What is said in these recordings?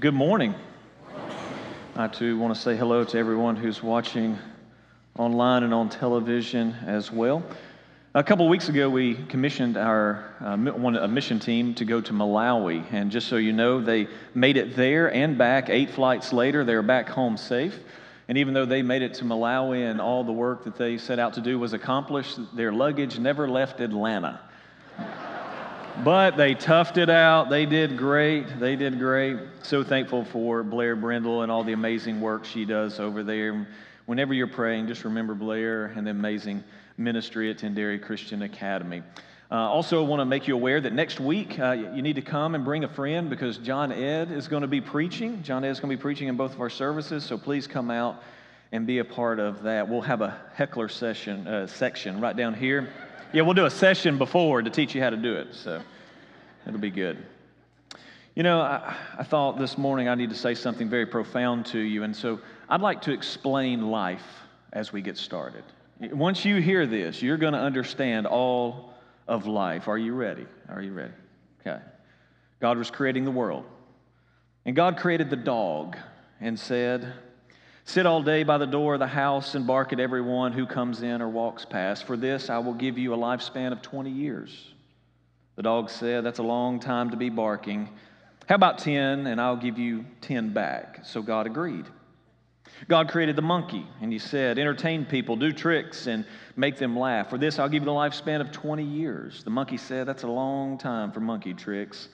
Good morning. I too want to say hello to everyone who's watching online and on television as well. A couple weeks ago, we commissioned our uh, one, a mission team to go to Malawi. And just so you know, they made it there and back eight flights later. They're back home safe. And even though they made it to Malawi and all the work that they set out to do was accomplished, their luggage never left Atlanta. But they toughed it out. They did great. They did great. So thankful for Blair Brindle and all the amazing work she does over there. Whenever you're praying, just remember Blair and the amazing ministry at Tenderi Christian Academy. Uh, also, I want to make you aware that next week uh, you need to come and bring a friend because John Ed is going to be preaching. John Ed is going to be preaching in both of our services, so please come out and be a part of that. We'll have a heckler session uh, section right down here. Yeah, we'll do a session before to teach you how to do it. So it'll be good. You know, I, I, thought this morning I need to say something very profound to you. And so I'd like to explain life as we get started. Once you hear this, you're going to understand all of life. Are you ready? Are you ready? Okay. God was creating the world. And God created the dog and said, Sit all day by the door of the house and bark at everyone who comes in or walks past. For this, I will give you a lifespan of 20 years. The dog said, That's a long time to be barking. How about 10, and I'll give you 10 back? So God agreed. God created the monkey, and He said, Entertain people, do tricks, and make them laugh. For this, I'll give you the lifespan of 20 years. The monkey said, That's a long time for monkey tricks.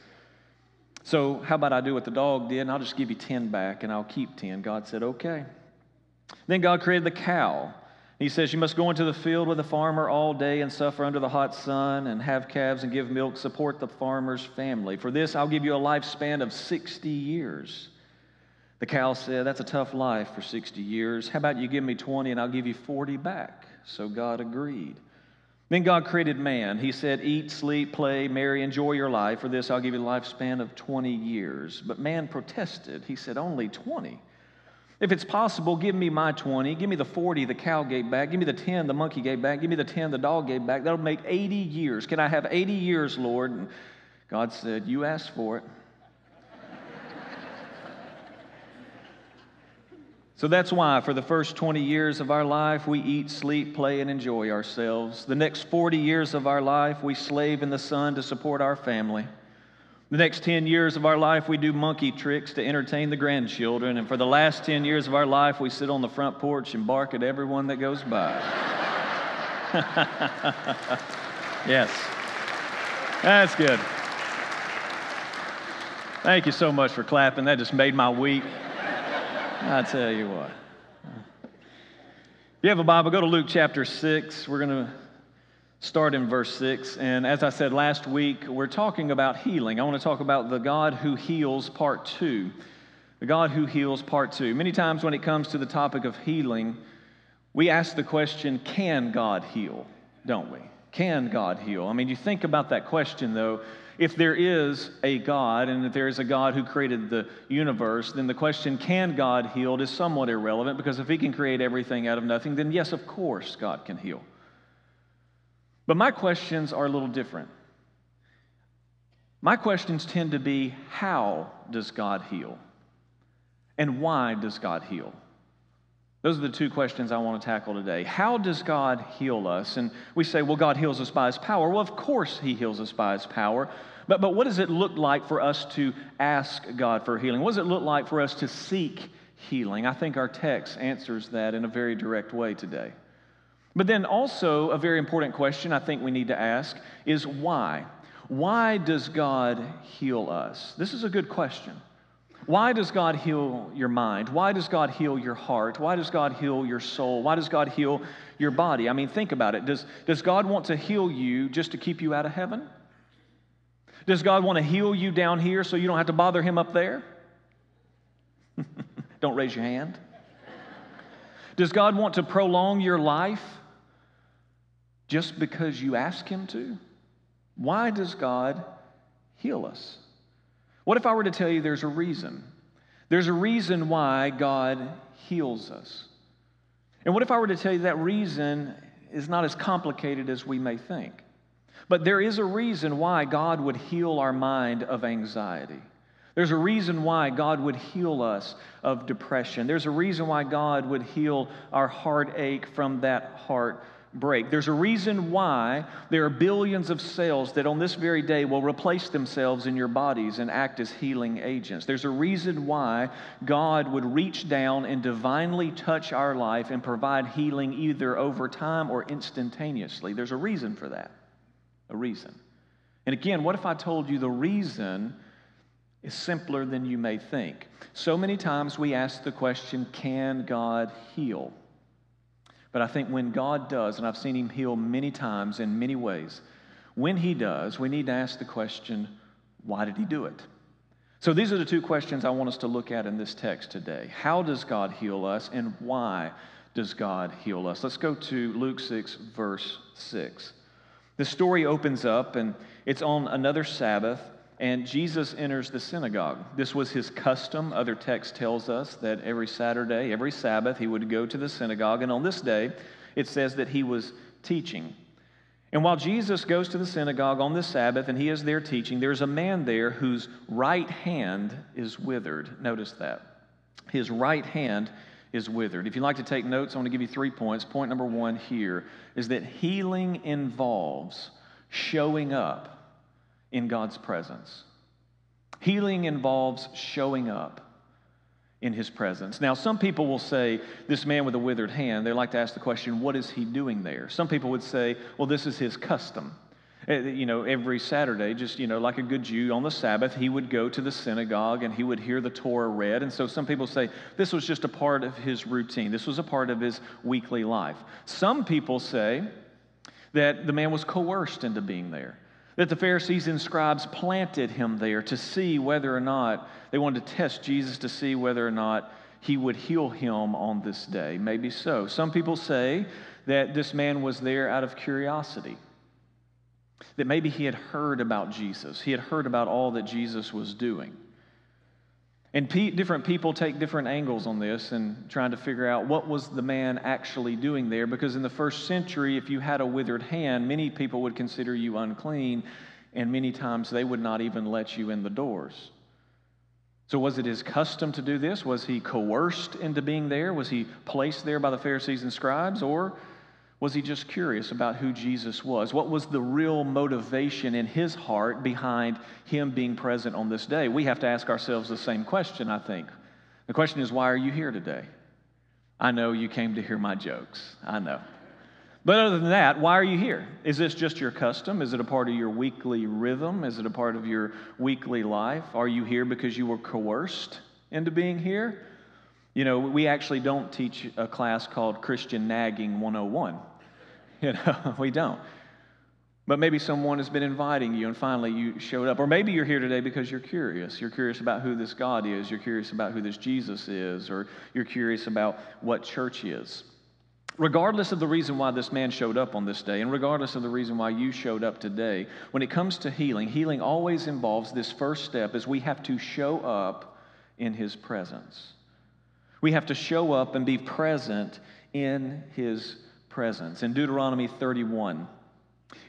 So, how about I do what the dog did, and I'll just give you 10 back, and I'll keep 10? God said, Okay. Then God created the cow. He says, You must go into the field with the farmer all day and suffer under the hot sun and have calves and give milk, support the farmer's family. For this, I'll give you a lifespan of 60 years. The cow said, That's a tough life for 60 years. How about you give me 20 and I'll give you 40 back? So God agreed. Then God created man. He said, Eat, sleep, play, marry, enjoy your life. For this, I'll give you a lifespan of 20 years. But man protested. He said, Only 20. If it's possible, give me my 20. Give me the 40 the cow gave back. Give me the 10 the monkey gave back. Give me the 10 the dog gave back. That'll make 80 years. Can I have 80 years, Lord? And God said, You asked for it. so that's why, for the first 20 years of our life, we eat, sleep, play, and enjoy ourselves. The next 40 years of our life, we slave in the sun to support our family. The next 10 years of our life, we do monkey tricks to entertain the grandchildren. And for the last 10 years of our life, we sit on the front porch and bark at everyone that goes by. yes. That's good. Thank you so much for clapping. That just made my week. I tell you what. If you have a Bible, go to Luke chapter 6. We're going to start in verse 6. And as I said last week, we're talking about healing. I want to talk about the God who heals, part two. The God who heals, part two. Many times when it comes to the topic of healing, we ask the question, can God heal? Don't we? Can God heal? I mean, you think about that question, though. If there is a God, and if there is a God who created the universe, then the question, can God heal, is somewhat irrelevant because if He can create everything out of nothing, then yes, of course, God can heal. But my questions are a little different. My questions tend to be how does God heal? And why does God heal? Those are the two questions I want to tackle today. How does God heal us? And we say, well, God heals us by His power. Well, of course, He heals us by His power. But, but what does it look like for us to ask God for healing? What does it look like for us to seek healing? I think our text answers that in a very direct way today. But then also, a very important question I think we need to ask is why? Why does God heal us? This is a good question. Why does God heal your mind? Why does God heal your heart? Why does God heal your soul? Why does God heal your body? I mean, think about it. Does, does God want to heal you just to keep you out of heaven? Does God want to heal you down here so you don't have to bother Him up there? don't raise your hand. Does God want to prolong your life just because you ask Him to? Why does God heal us? What if I were to tell you there's a reason? There's a reason why God heals us. And what if I were to tell you that reason is not as complicated as we may think? But there is a reason why God would heal our mind of anxiety. There's a reason why God would heal us of depression. There's a reason why God would heal our heartache from that heart break. There's a reason why there are billions of cells that on this very day will replace themselves in your bodies and act as healing agents. There's a reason why God would reach down and divinely touch our life and provide healing either over time or instantaneously. There's a reason for that. A reason. And again, what if I told you the reason is simpler than you may think? So many times we ask the question, can God heal? But I think when God does, and I've seen him heal many times in many ways, when he does, we need to ask the question, why did he do it? So these are the two questions I want us to look at in this text today. How does God heal us, and why does God heal us? Let's go to Luke 6, verse 6. The story opens up, and it's on another Sabbath, and Jesus enters the synagogue. This was his custom. Other text tells us that every Saturday, every Sabbath, he would go to the synagogue. And on this day, it says that he was teaching. And while Jesus goes to the synagogue on the Sabbath and he is there teaching, there's a man there whose right hand is withered. Notice that. His right hand is withered. If you'd like to take notes, I want to give you three points. Point number one here is that healing involves showing up in God's presence. Healing involves showing up in his presence. Now, some people will say, this man with a withered hand, they like to ask the question, what is he doing there? Some people would say, well, this is his custom. Eh, you know, every Saturday, just, you know, like a good Jew on the Sabbath, he would go to the synagogue and he would hear the Torah read. And so some people say this was just a part of his routine, this was a part of his weekly life. Some people say that the man was coerced into being there that the Pharisees and scribes planted him there to see whether or not they wanted to test Jesus to see whether or not he would heal him on this day. Maybe so. Some people say that this man was there out of curiosity, that maybe he had heard about Jesus, he had heard about all that Jesus was doing. And pe- different people take different angles on this and trying to figure out what was the man actually doing there. Because in the first century, if you had a withered hand, many people would consider you unclean, and many times they would not even let you in the doors. So, was it his custom to do this? Was he coerced into being there? Was he placed there by the Pharisees and scribes? Or was he just curious about who Jesus was? What was the real motivation in his heart behind him being present on this day? We have to ask ourselves the same question, I think. The question is, why are you here today? I know you came to hear my jokes. I know. But other than that, why are you here? Is this just your custom? Is it a part of your weekly rhythm? Is it a part of your weekly life? Are you here because you were coerced into being here? You know, we actually don't teach a class called Christian Nagging 101. You know, we don't. But maybe someone has been inviting you and finally you showed up. Or maybe you're here today because you're curious. You're curious about who this God is. You're curious about who this Jesus is. Or you're curious about what church is. Regardless of the reason why this man showed up on this day, and regardless of the reason why you showed up today, when it comes to healing, healing always involves this first step is we have to show up in his presence. We have to show up and be present in his presence. In Deuteronomy 31,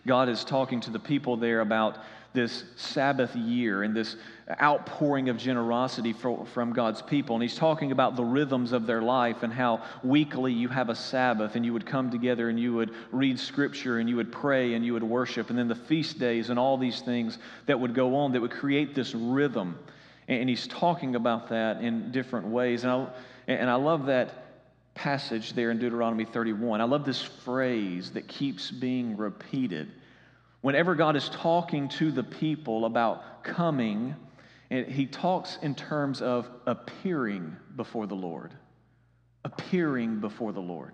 God is talking to the people there about this Sabbath year and this outpouring of generosity for, from God's people. And he's talking about the rhythms of their life and how weekly you have a Sabbath and you would come together and you would read scripture and you would pray and you would worship. And then the feast days and all these things that would go on that would create this rhythm. And he's talking about that in different ways. And I, and I love that passage there in Deuteronomy 31. I love this phrase that keeps being repeated. Whenever God is talking to the people about coming, he talks in terms of appearing before the Lord. Appearing before the Lord.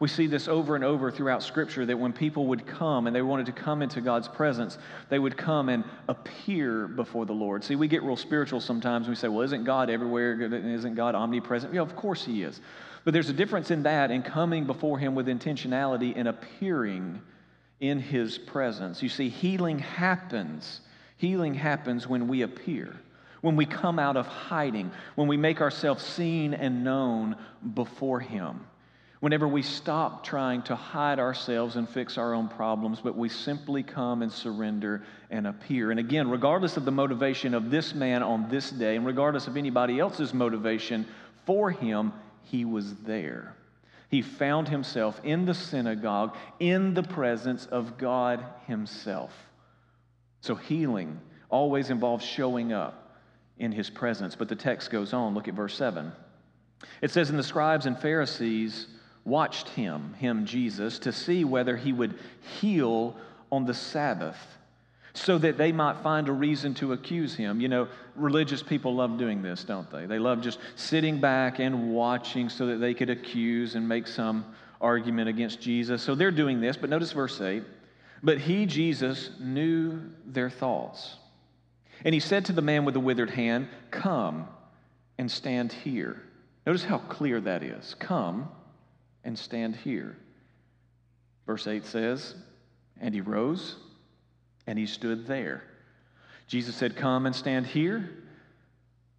We see this over and over throughout Scripture that when people would come and they wanted to come into God's presence, they would come and appear before the Lord. See, we get real spiritual sometimes. And we say, well, isn't God everywhere? Isn't God omnipresent? Yeah, of course He is. But there's a difference in that and coming before Him with intentionality and appearing in His presence. You see, healing happens. Healing happens when we appear, when we come out of hiding, when we make ourselves seen and known before Him. Whenever we stop trying to hide ourselves and fix our own problems, but we simply come and surrender and appear. And again, regardless of the motivation of this man on this day, and regardless of anybody else's motivation for him, he was there. He found himself in the synagogue in the presence of God Himself. So healing always involves showing up in His presence. But the text goes on. Look at verse 7. It says, And the scribes and Pharisees watched him, him Jesus, to see whether he would heal on the Sabbath so that they might find a reason to accuse him. You know, religious people love doing this, don't they? They love just sitting back and watching so that they could accuse and make some argument against Jesus. So they're doing this, but notice verse 8. But he, Jesus, knew their thoughts. And he said to the man with the withered hand, Come and stand here. Notice how clear that is. Come and stand here. Verse 8 says, And he rose and he stood there. Jesus said, Come and stand here.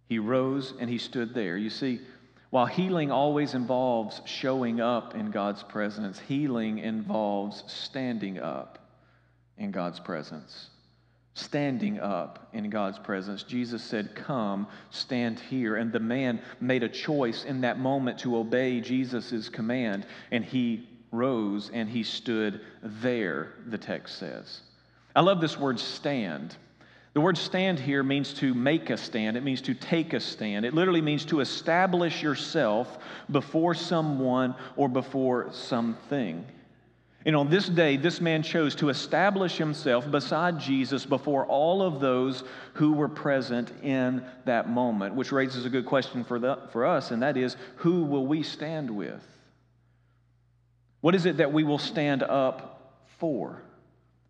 He rose and he stood there. You see, while healing always involves showing up in God's presence, healing involves standing up in God's presence. Standing up in God's presence. Jesus said, Come, stand here. And the man made a choice in that moment to obey Jesus' command, and he rose and he stood there, the text says. I love this word stand. The word stand here means to make a stand, it means to take a stand. It literally means to establish yourself before someone or before something. And on this day, this man chose to establish himself beside Jesus before all of those who were present in that moment, which raises a good question for, the, for us, and that is who will we stand with? What is it that we will stand up for?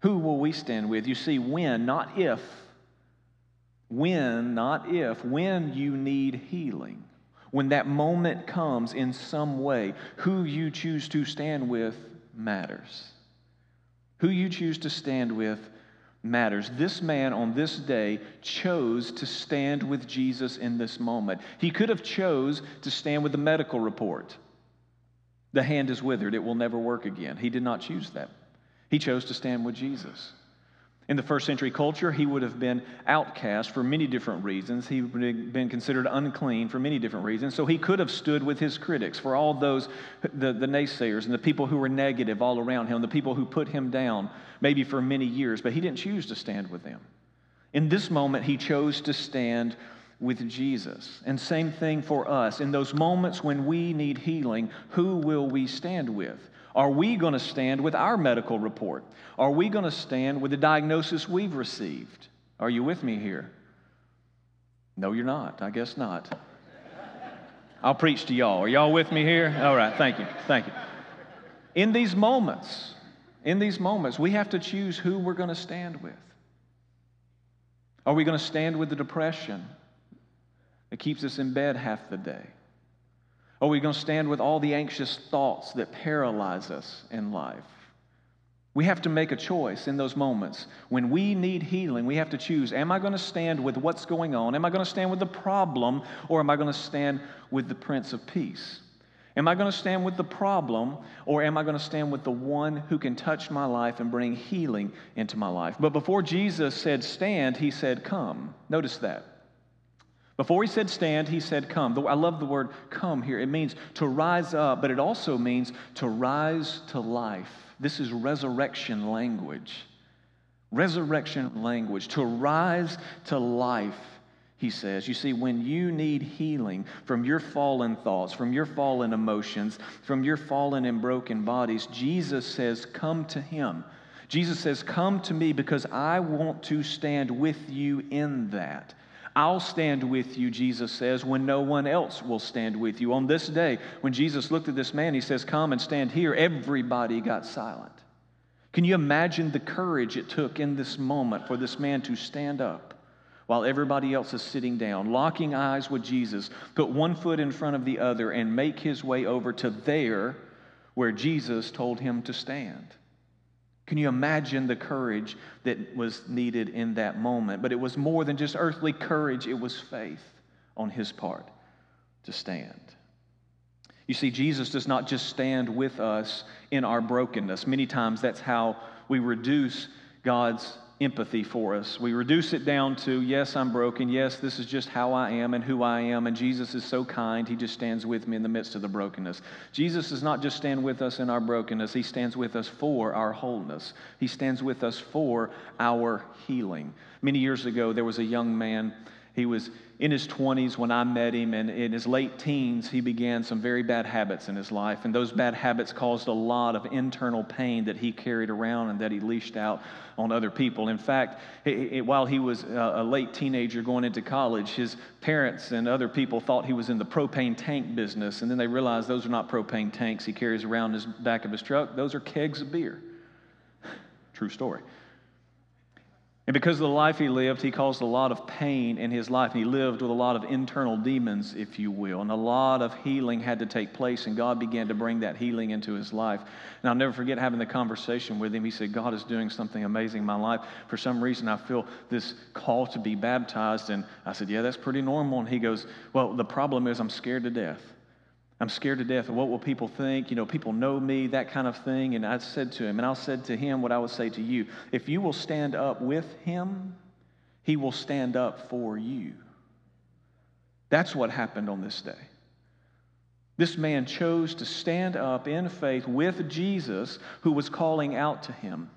Who will we stand with? You see, when, not if. When, not if. When you need healing. When that moment comes in some way, who you choose to stand with matters. Who you choose to stand with matters. This man on this day chose to stand with Jesus in this moment. He could have chose to stand with the medical report. The hand is withered, it will never work again. He did not choose that. He chose to stand with Jesus. In the first century culture, he would have been outcast for many different reasons. He would have been considered unclean for many different reasons. So he could have stood with his critics, for all those, the, the naysayers and the people who were negative all around him, the people who put him down, maybe for many years, but he didn't choose to stand with them. In this moment, he chose to stand with Jesus. And same thing for us. In those moments when we need healing, who will we stand with? Are we going to stand with our medical report? Are we going to stand with the diagnosis we've received? Are you with me here? No, you're not. I guess not. I'll preach to y'all. Are y'all with me here? All right, thank you. Thank you. In these moments, in these moments, we have to choose who we're going to stand with. Are we going to stand with the depression that keeps us in bed half the day? Are we going to stand with all the anxious thoughts that paralyze us in life? We have to make a choice in those moments. When we need healing, we have to choose Am I going to stand with what's going on? Am I going to stand with the problem? Or am I going to stand with the Prince of Peace? Am I going to stand with the problem? Or am I going to stand with the one who can touch my life and bring healing into my life? But before Jesus said stand, he said come. Notice that. Before he said stand, he said come. I love the word come here. It means to rise up, but it also means to rise to life. This is resurrection language. Resurrection language. To rise to life, he says. You see, when you need healing from your fallen thoughts, from your fallen emotions, from your fallen and broken bodies, Jesus says, Come to him. Jesus says, Come to me because I want to stand with you in that. I'll stand with you, Jesus says, when no one else will stand with you. On this day, when Jesus looked at this man, he says, Come and stand here. Everybody got silent. Can you imagine the courage it took in this moment for this man to stand up while everybody else is sitting down, locking eyes with Jesus, put one foot in front of the other, and make his way over to there where Jesus told him to stand? Can you imagine the courage that was needed in that moment? But it was more than just earthly courage, it was faith on his part to stand. You see, Jesus does not just stand with us in our brokenness. Many times that's how we reduce God's empathy for us. We reduce it down to, yes, I'm broken. Yes, this is just how I am and who I am. And Jesus is so kind. He just stands with me in the midst of the brokenness. Jesus does not just stand with us in our brokenness, He stands with us for our wholeness. He stands with us for our healing. Many years ago, there was a young man. He was in his 20s when I met him, and in his late teens, he began some very bad habits in his life. And those bad habits caused a lot of internal pain that he carried around and that he leashed out on other people. In fact, while he was uh, a late teenager going into college, his parents and other people thought he was in the propane tank business. And then they realized those are not propane tanks he carries around in the back of his truck, those are kegs of beer. True story. And because of the life he lived, he caused a lot of pain in his life. He lived with a lot of internal demons, if you will. And a lot of healing had to take place, and God began to bring that healing into his life. And I'll never forget having the conversation with him. He said, God is doing something amazing in my life. For some reason, I feel this call to be baptized. And I said, Yeah, that's pretty normal. And he goes, Well, the problem is I'm scared to death. I'm scared to death of what will people think? You know, people know me, that kind of thing. And I said to him, and I said to him what I would say to you if you will stand up with him, he will stand up for you. That's what happened on this day. This man chose to stand up in faith with Jesus, who was calling out to him.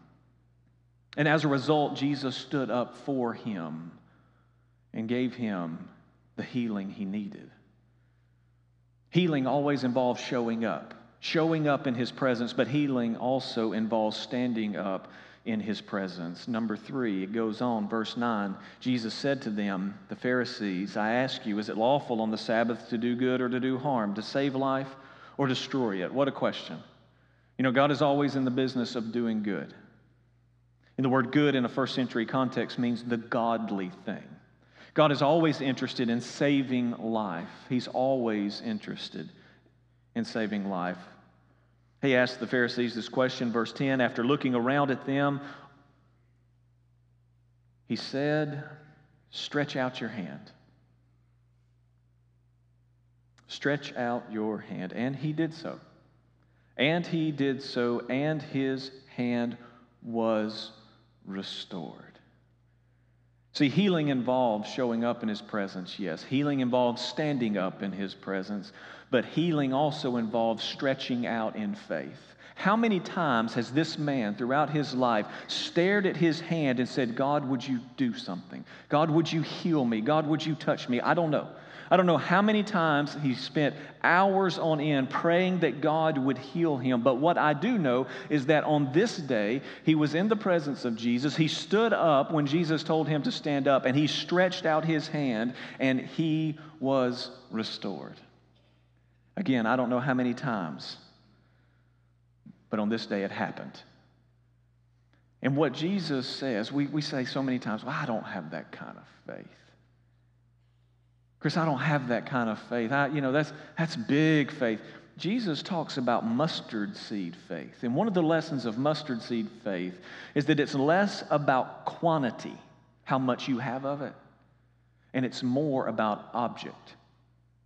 And as a result, Jesus stood up for him and gave him the healing he needed. Healing always involves showing up, showing up in His presence, but healing also involves standing up in His presence. Number three, it goes on, verse 9. Jesus said to them, the Pharisees, I ask you, is it lawful on the Sabbath to do good or to do harm, to save life or destroy it? What a question. You know, God is always in the business of doing good. And the word good in a first century context means the godly thing. God is always interested in saving life. He's always interested in saving life. He asked the Pharisees this question, verse 10. After looking around at them, he said, Stretch out your hand. Stretch out your hand. And he did so. And he did so, and his hand was restored. See, healing involves showing up in His presence, yes. Healing involves standing up in His presence, but healing also involves stretching out in faith. How many times has this man throughout his life stared at his hand and said, God, would you do something? God, would you heal me? God, would you touch me? I don't know. I don't know how many times he spent hours on end praying that God would heal him. But what I do know is that on this day, he was in the presence of Jesus. He stood up when Jesus told him to stand up, and he stretched out his hand, and he was restored. Again, I don't know how many times, but on this day it happened. And what Jesus says, we, we say so many times, well, I don't have that kind of faith. Chris, I don't have that kind of faith. I, you know, that's, that's big faith. Jesus talks about mustard seed faith. And one of the lessons of mustard seed faith is that it's less about quantity, how much you have of it, and it's more about object,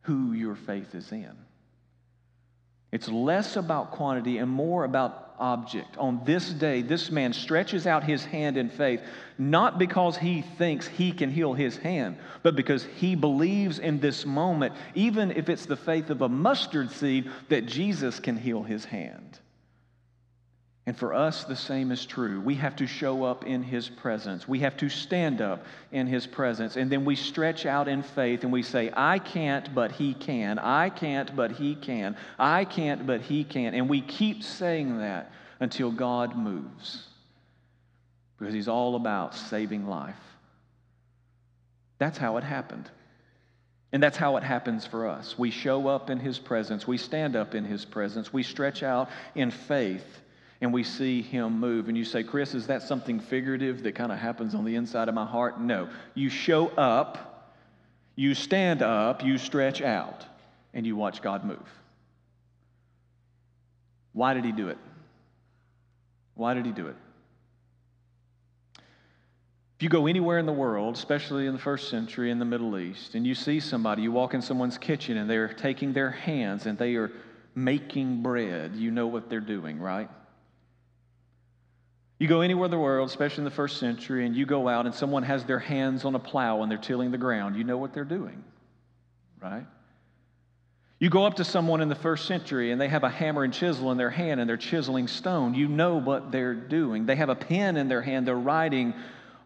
who your faith is in. It's less about quantity and more about object. On this day, this man stretches out his hand in faith, not because he thinks he can heal his hand, but because he believes in this moment, even if it's the faith of a mustard seed, that Jesus can heal his hand. And for us, the same is true. We have to show up in His presence. We have to stand up in His presence. And then we stretch out in faith and we say, I can't, but He can. I can't, but He can. I can't, but He can. And we keep saying that until God moves because He's all about saving life. That's how it happened. And that's how it happens for us. We show up in His presence, we stand up in His presence, we stretch out in faith and we see him move. And you say, Chris, is that something figurative that kind of happens on the inside of my heart? No. You show up, you stand up, you stretch out, and you watch God move. Why did he do it? Why did he do it? If you go anywhere in the world, especially in the first century in the Middle East, and you see somebody, you walk in someone's kitchen and they're taking their hands and they are making bread, you know what they're doing, right? You go anywhere in the world, especially in the first century, and you go out and someone has their hands on a plow and they're tilling the ground, you know what they're doing, right? You go up to someone in the first century and they have a hammer and chisel in their hand and they're chiseling stone. You know what they're doing. They have a pen in their hand, they're writing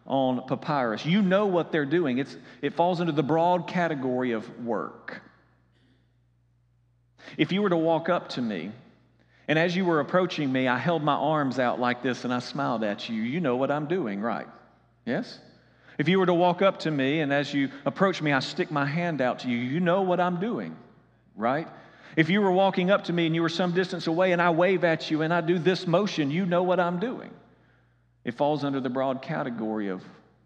on papyrus. You know what they're doing. It's, it falls into the broad category of work. If you were to walk up to me and as you were approaching me, I held my arms out like this and I smiled at you, you know what I'm doing, right? Yes? If you were to walk up to me and as you approach me, I stick my hand out to you, you know what I'm doing right? If you were walking up to me and you were some distance away and I wave at you and I do this motion, you know what I'm doing. It falls under the broad category of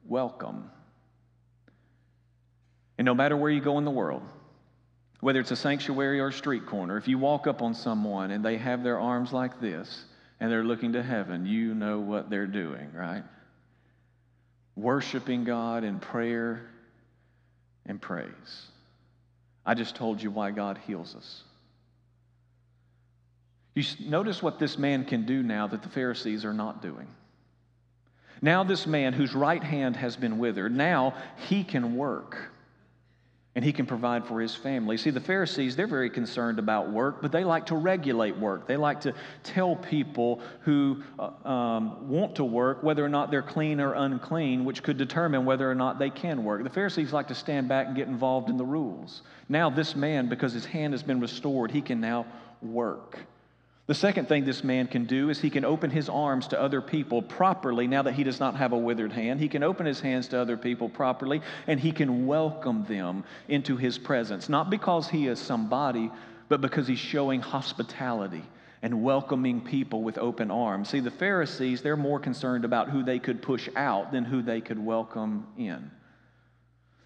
welcome. And no matter where you go in the world, whether it's a sanctuary or a street corner, if you walk up on someone and they have their arms like this and they're looking to heaven, you know what they're doing, right? Worshiping God in prayer and praise. I just told you why God heals us. You notice what this man can do now that the Pharisees are not doing. Now, this man whose right hand has been withered, now he can work and he can provide for his family. See, the Pharisees, they're very concerned about work, but they like to regulate work. They like to tell people who uh, um, want to work whether or not they're clean or unclean, which could determine whether or not they can work. The Pharisees like to stand back and get involved in the rules. Now, this man, because his hand has been restored, he can now work. The second thing this man can do is he can open his arms to other people properly now that he does not have a withered hand. He can open his hands to other people properly and he can welcome them into his presence. Not because he is somebody, but because he's showing hospitality and welcoming people with open arms. See, the Pharisees, they're more concerned about who they could push out than who they could welcome in.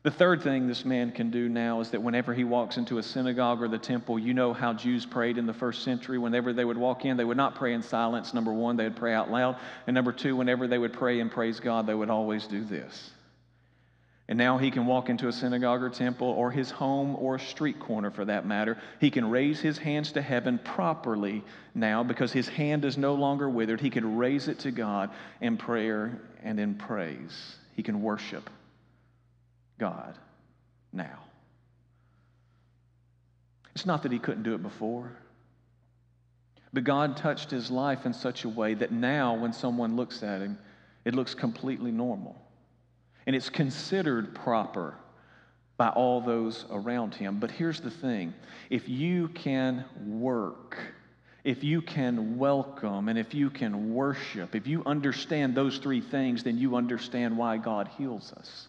The third thing this man can do now is that whenever he walks into a synagogue or the temple, you know how Jews prayed in the first century. Whenever they would walk in, they would not pray in silence. Number one, they would pray out loud. And number two, whenever they would pray and praise God, they would always do this. And now he can walk into a synagogue or temple or his home or a street corner for that matter. He can raise his hands to heaven properly now because his hand is no longer withered. He can raise it to God in prayer and in praise. He can worship. God now. It's not that he couldn't do it before, but God touched his life in such a way that now, when someone looks at him, it looks completely normal. And it's considered proper by all those around him. But here's the thing if you can work, if you can welcome, and if you can worship, if you understand those three things, then you understand why God heals us.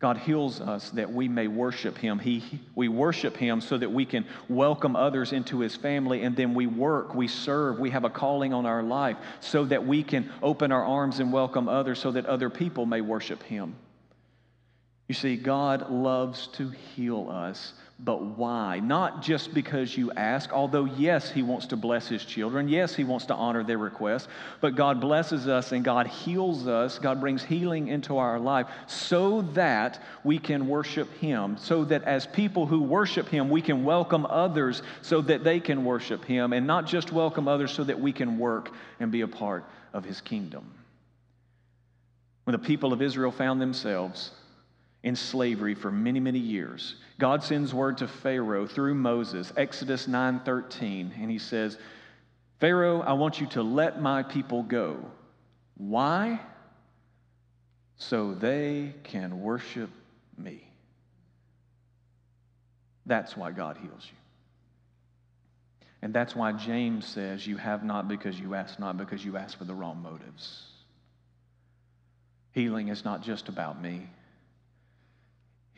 God heals us that we may worship Him. He, we worship Him so that we can welcome others into His family, and then we work, we serve, we have a calling on our life so that we can open our arms and welcome others so that other people may worship Him. You see, God loves to heal us but why? Not just because you ask, although, yes, He wants to bless His children. Yes, He wants to honor their requests. But God blesses us and God heals us. God brings healing into our life so that we can worship Him. So that as people who worship Him, we can welcome others so that they can worship Him. And not just welcome others so that we can work and be a part of His kingdom. When the people of Israel found themselves in slavery for many, many years. God sends word to Pharaoh through Moses, Exodus 9:13, and he says, "Pharaoh, I want you to let my people go. Why? So they can worship me." That's why God heals you. And that's why James says, You have not because you ask not, because you ask for the wrong motives. Healing is not just about me,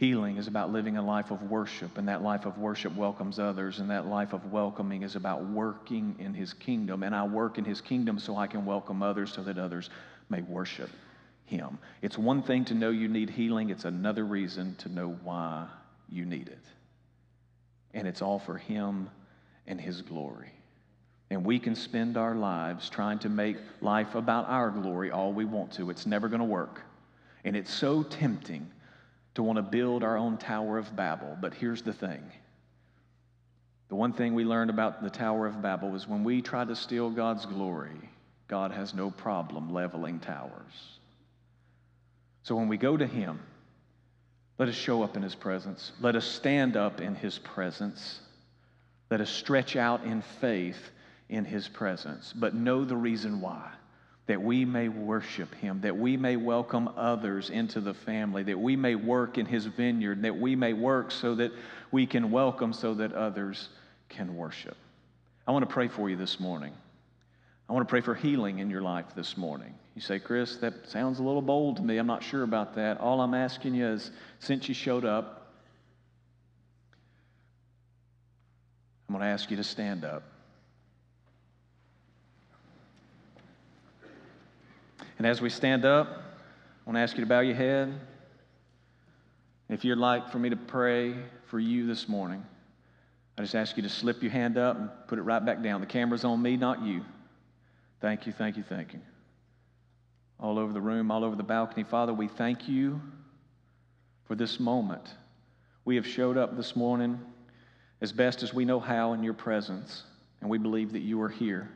Healing is about living a life of worship, and that life of worship welcomes others, and that life of welcoming is about working in His kingdom. And I work in His kingdom so I can welcome others so that others may worship Him. It's one thing to know you need healing, it's another reason to know why you need it. And it's all for Him and His glory. And we can spend our lives trying to make life about our glory all we want to. It's never going to work. And it's so tempting to want to build our own Tower of Babel. But here's the thing The one thing we learned about the Tower of Babel was when we try to steal God's glory, God has no problem leveling towers. So when we go to Him, let us show up in His presence. Let us stand up in His presence. Let us stretch out in faith in His presence. But know the reason why that we may worship Him, that we may welcome others into the family, that we may work in His vineyard, that we may work so that we can welcome, so that others can worship. I want to pray for you this morning. I want to pray for healing in your life this morning. You say, Chris, that sounds a little bold to me. I'm not sure about that. All I'm asking you is since you showed up, I'm going to ask you to stand up. And as we stand up, I want to ask you to bow your head. If you'd like for me to pray for you this morning, I just ask you to slip your hand up and put it right back down. The camera's on me, not you. Thank you, thank you, thank you. All over the room, all over the balcony. Father, we thank you for this moment. We have showed up this morning as best as we know how in your presence, and we believe that you are here.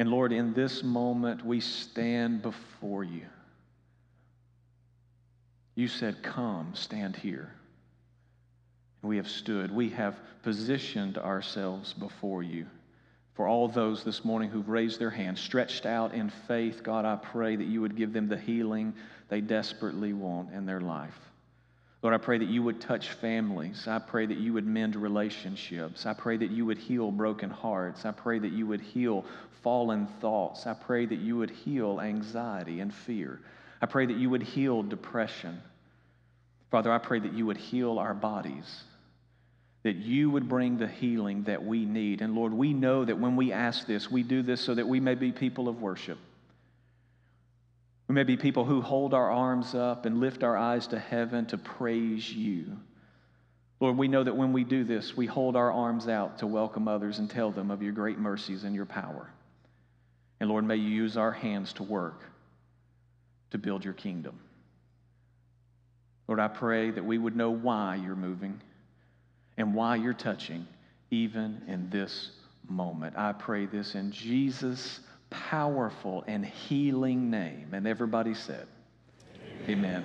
And Lord, in this moment, we stand before you. You said, Come, stand here. We have stood. We have positioned ourselves before you. For all those this morning who've raised their hands, stretched out in faith, God, I pray that you would give them the healing they desperately want in their life. Lord, I pray that you would touch families. I pray that you would mend relationships. I pray that you would heal broken hearts. I pray that you would heal fallen thoughts. I pray that you would heal anxiety and fear. I pray that you would heal depression. Father, I pray that you would heal our bodies, that you would bring the healing that we need. And Lord, we know that when we ask this, we do this so that we may be people of worship. We may be people who hold our arms up and lift our eyes to heaven to praise you. Lord, we know that when we do this, we hold our arms out to welcome others and tell them of your great mercies and your power. And Lord, may you use our hands to work to build your kingdom. Lord, I pray that we would know why you're moving and why you're touching, even in this moment. I pray this in Jesus' powerful and healing name. And everybody said, Amen. Amen.